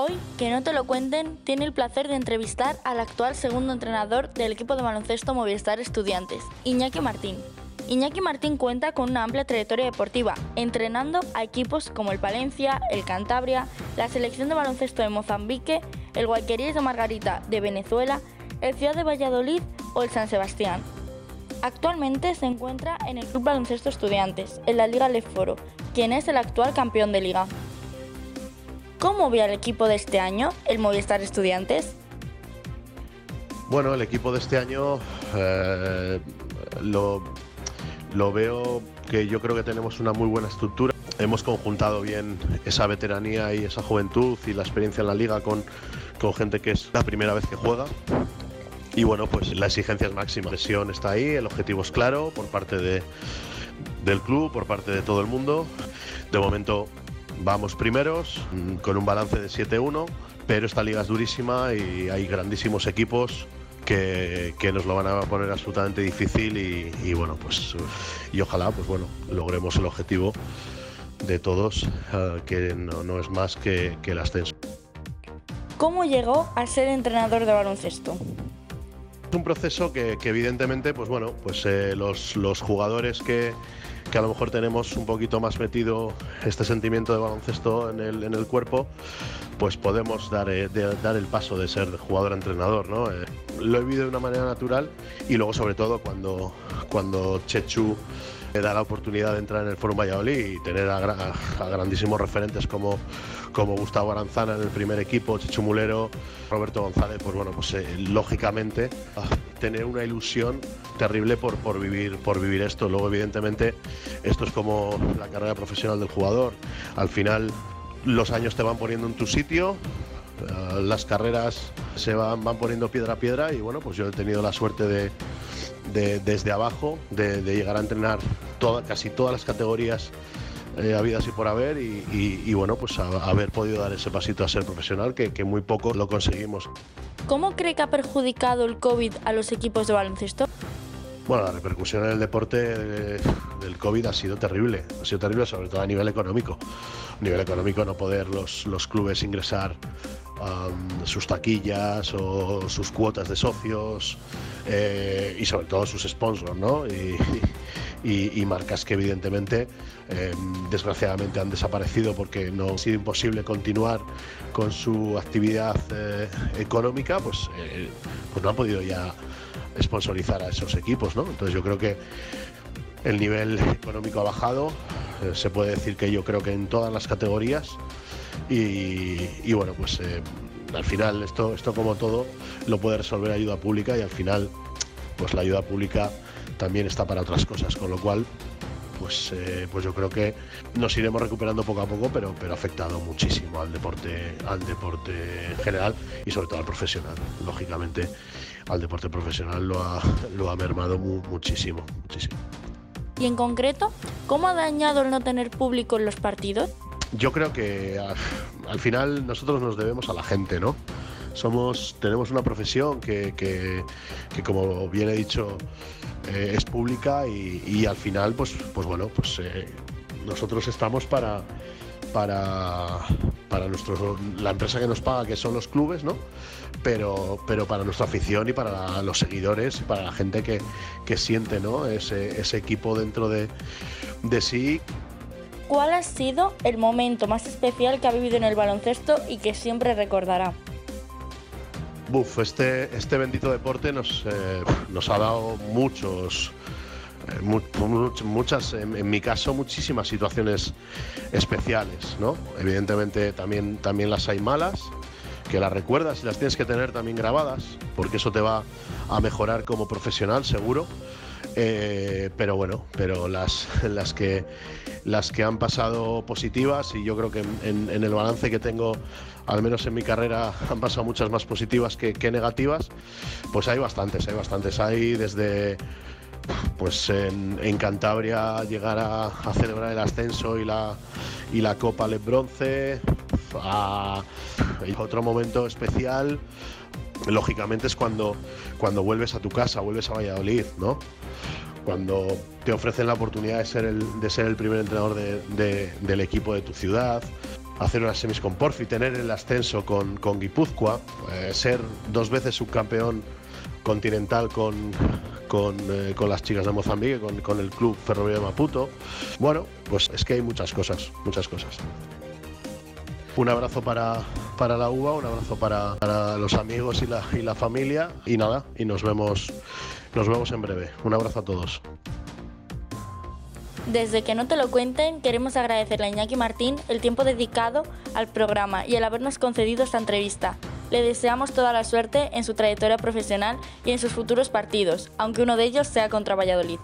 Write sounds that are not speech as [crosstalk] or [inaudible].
Hoy, que no te lo cuenten, tiene el placer de entrevistar al actual segundo entrenador del equipo de baloncesto Movistar Estudiantes, Iñaki Martín. Iñaki Martín cuenta con una amplia trayectoria deportiva, entrenando a equipos como el Palencia, el Cantabria, la selección de baloncesto de Mozambique, el Guayquerías de Margarita de Venezuela, el Ciudad de Valladolid o el San Sebastián. Actualmente se encuentra en el Club Baloncesto Estudiantes, en la Liga Leforo, quien es el actual campeón de liga. ¿Cómo ve al equipo de este año, el Movistar Estudiantes? Bueno, el equipo de este año eh, lo, lo veo que yo creo que tenemos una muy buena estructura. Hemos conjuntado bien esa veteranía y esa juventud y la experiencia en la liga con, con gente que es la primera vez que juega. Y bueno, pues la exigencia es máxima. La presión está ahí, el objetivo es claro por parte de, del club, por parte de todo el mundo. De momento Vamos primeros, mm, con un balance de 7-1, pero esta liga es durísima y hay grandísimos equipos que, nos lo van a poner absolutamente difícil y, bueno, pues y ojalá pues bueno, logremos el objetivo de todos, eh, que no, es más que, el ascenso. ¿Cómo llegó a ser entrenador de baloncesto? Es un proceso que, evidentemente, pues bueno, pues eh, los, los jugadores que, que a lo mejor tenemos un poquito más metido este sentimiento de baloncesto en el, en el cuerpo, pues podemos dar, eh, dar el paso de ser jugador entrenador. ¿no? Eh, lo he vivido de una manera natural y luego sobre todo cuando, cuando Chechu me da la oportunidad de entrar en el Foro Valladolid y tener a, grandísimos referentes como, como Gustavo Aranzana en el primer equipo, Chechu Mulero, Roberto González, pues bueno, pues eh, lógicamente tener una ilusión terrible por, por, vivir, por vivir esto. Luego, evidentemente, esto es como la carrera profesional del jugador. Al final, los años te van poniendo en tu sitio, eh, las carreras se van, van poniendo piedra a piedra y bueno, pues yo he tenido la suerte de, desde abajo, de, llegar a entrenar casi todas las categorías eh, habidas y por haber y, bueno, pues haber podido dar ese pasito a ser profesional que, que muy poco lo conseguimos. ¿Cómo cree que ha perjudicado el COVID a los equipos de baloncesto? Bueno, la repercusión en el deporte del COVID ha sido terrible, ha sido terrible sobre todo a nivel económico. A nivel económico no poder los, los clubes ingresar sus taquillas o sus cuotas de socios eh, y sobre todo sus sponsors, ¿no? Y, marcas que evidentemente em, desgraciadamente han desaparecido porque no ha sido imposible continuar con su actividad eh, económica, pues, eh, pues no han podido ya sponsorizar a esos equipos, ¿no? Entonces yo creo que el nivel económico ha bajado, eh, se puede decir que yo creo que en todas las categorías y, bueno, pues eh, al final esto, esto como todo lo puede resolver ayuda pública y al final pues la ayuda pública también está para otras cosas, con lo cual pues, eh, pues yo creo que nos iremos recuperando poco a poco, pero, pero ha afectado muchísimo al deporte, al deporte en general y sobre todo al profesional. Lógicamente, al deporte profesional lo ha, lo ha mermado muchísimo. Y en concreto, ¿cómo ha dañado el no tener público en los partidos? Yo creo que al final nosotros nos debemos a la gente, ¿no? Somos, tenemos una profesión que, que, que como bien he dicho, eh, es pública y, al final, pues, pues bueno, pues eh, nosotros estamos para, para, para nuestro, la empresa que nos paga, que son los clubes, ¿no? Pero, pero para nuestra afición y para los seguidores, para la gente que, que siente ¿no? ese, ese equipo dentro de, de sí. ¿Cuál ha sido el momento más especial que ha vivido en el baloncesto y que siempre recordará? Buf, este, este bendito deporte nos, eh, nos ha dado muchos, eh, muchas, en, mi caso, muchísimas situaciones especiales, ¿no? Evidentemente también, también las hay malas, que las recuerdas y las tienes que tener también grabadas, porque eso te va a mejorar como profesional, seguro. Eh, pero bueno, pero las, [laughs] las, que, las que han pasado positivas y yo creo que en, el balance que tengo, al menos en mi carrera, [laughs] han pasado muchas más positivas que, negativas, pues hay bastantes, hay bastantes. Hay desde pues en, Cantabria llegar a, celebrar el ascenso y la, y la Copa Le Bronce, a otro momento especial, lógicamente es cuando, cuando vuelves a tu casa, vuelves a Valladolid, ¿no? Cuando te ofrecen la oportunidad de ser el, de ser el primer entrenador del equipo de tu ciudad, hacer unas semis con Porfi, tener el ascenso con, con Guipúzcoa, eh, ser dos veces subcampeón continental con, con, eh, con, las chicas de Mozambique, con, con el club Ferroviario Maputo. Bueno, pues es que hay muchas cosas, muchas cosas. Un abrazo para, para la UBA, un abrazo para, para los amigos y la, y la familia y nada, y nos vemos, nos vemos en breve. Un abrazo a todos. Desde que no te lo cuenten, queremos agradecerle a Iñaki Martín el tiempo dedicado al programa y el habernos concedido esta entrevista. Le deseamos toda la suerte en su trayectoria profesional y en sus futuros partidos, aunque uno de ellos sea contra Valladolid.